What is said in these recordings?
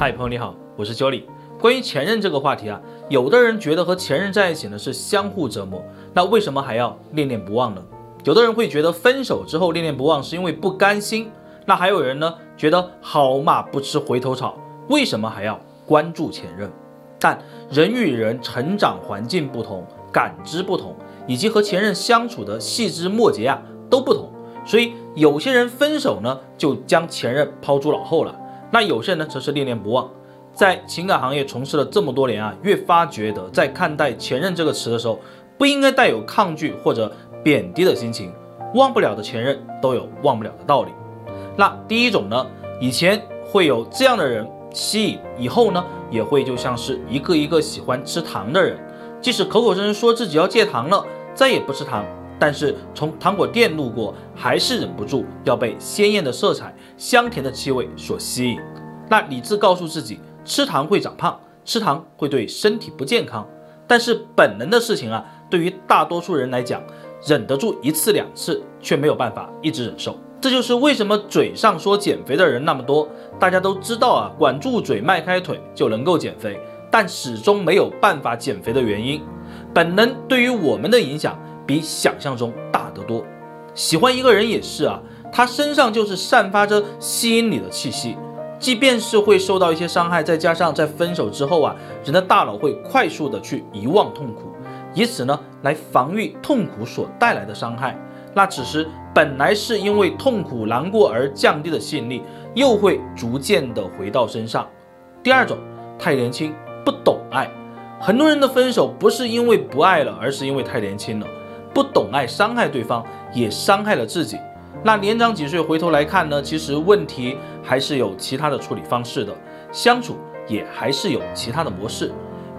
嗨，朋友你好，我是焦丽。关于前任这个话题啊，有的人觉得和前任在一起呢是相互折磨，那为什么还要恋恋不忘呢？有的人会觉得分手之后恋恋不忘是因为不甘心，那还有人呢觉得好马不吃回头草，为什么还要关注前任？但人与人成长环境不同，感知不同，以及和前任相处的细枝末节啊都不同，所以有些人分手呢就将前任抛诸脑后了，那有些人呢则是念念不忘。在情感行业从事了这么多年啊，越发觉得在看待前任这个词的时候，不应该带有抗拒或者贬低的心情。忘不了的前任都有忘不了的道理。那第一种呢，以前会有这样的人吸引，以后呢也会就像是一个一个喜欢吃糖的人，即使口口声声说自己要戒糖了，再也不吃糖，但是从糖果店路过，还是忍不住要被鲜艳的色彩、香甜的气味所吸引。那理智告诉自己。吃糖会长胖，吃糖会对身体不健康。但是本能的事情啊，对于大多数人来讲，忍得住一次两次，却没有办法一直忍受。这就是为什么嘴上说减肥的人那么多。大家都知道啊，管住嘴，迈开腿就能够减肥，但始终没有办法减肥的原因。本能对于我们的影响比想象中大得多。喜欢一个人也是啊，他身上就是散发着吸引你的气息。即便是会受到一些伤害，再加上在分手之后啊，人的大脑会快速的去遗忘痛苦，以此呢来防御痛苦所带来的伤害。那此时本来是因为痛苦难过而降低的吸引力，又会逐渐的回到身上。第二种，太年轻不懂爱，很多人的分手不是因为不爱了，而是因为太年轻了，不懂爱，伤害对方，也伤害了自己。那年长几岁，回头来看呢，其实问题还是有其他的处理方式的，相处也还是有其他的模式，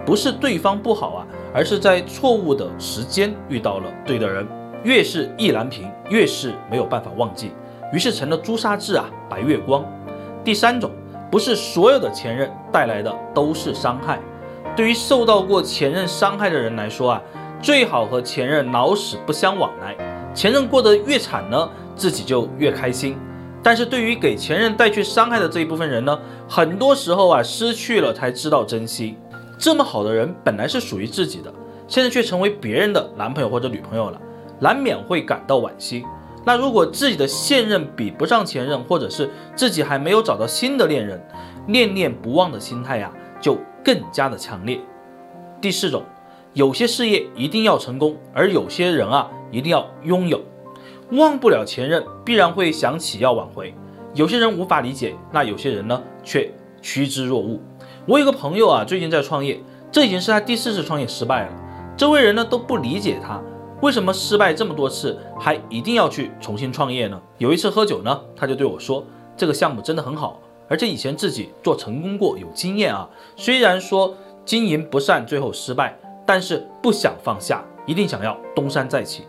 不是对方不好啊，而是在错误的时间遇到了对的人，越是意难平，越是没有办法忘记，于是成了朱砂痣啊，白月光。第三种，不是所有的前任带来的都是伤害，对于受到过前任伤害的人来说啊，最好和前任老死不相往来，前任过得越惨呢。自己就越开心，但是对于给前任带去伤害的这一部分人呢，很多时候啊，失去了才知道珍惜。这么好的人本来是属于自己的，现在却成为别人的男朋友或者女朋友了，难免会感到惋惜。那如果自己的现任比不上前任，或者是自己还没有找到新的恋人，念念不忘的心态呀，就更加的强烈。第四种，有些事业一定要成功，而有些人啊，一定要拥有。忘不了前任，必然会想起要挽回。有些人无法理解，那有些人呢却趋之若鹜。我有个朋友啊，最近在创业，这已经是他第四次创业失败了。周围人呢都不理解他，为什么失败这么多次还一定要去重新创业呢？有一次喝酒呢，他就对我说：“这个项目真的很好，而且以前自己做成功过，有经验啊。虽然说经营不善，最后失败，但是不想放下，一定想要东山再起。”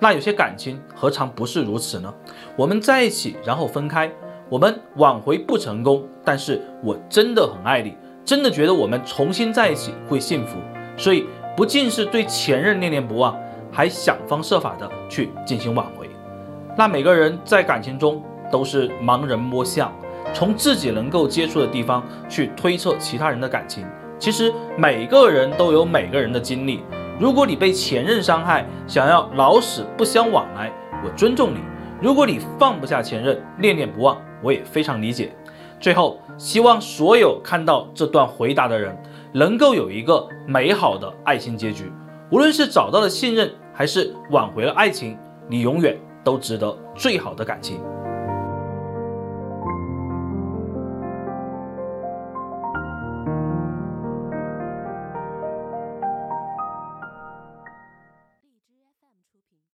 那有些感情何尝不是如此呢？我们在一起，然后分开，我们挽回不成功，但是我真的很爱你，真的觉得我们重新在一起会幸福，所以不仅是对前任念念不忘，还想方设法的去进行挽回。那每个人在感情中都是盲人摸象，从自己能够接触的地方去推测其他人的感情，其实每个人都有每个人的经历。如果你被前任伤害，想要老死不相往来，我尊重你；如果你放不下前任，念念不忘，我也非常理解。最后，希望所有看到这段回答的人，能够有一个美好的爱情结局。无论是找到了信任，还是挽回了爱情，你永远都值得最好的感情。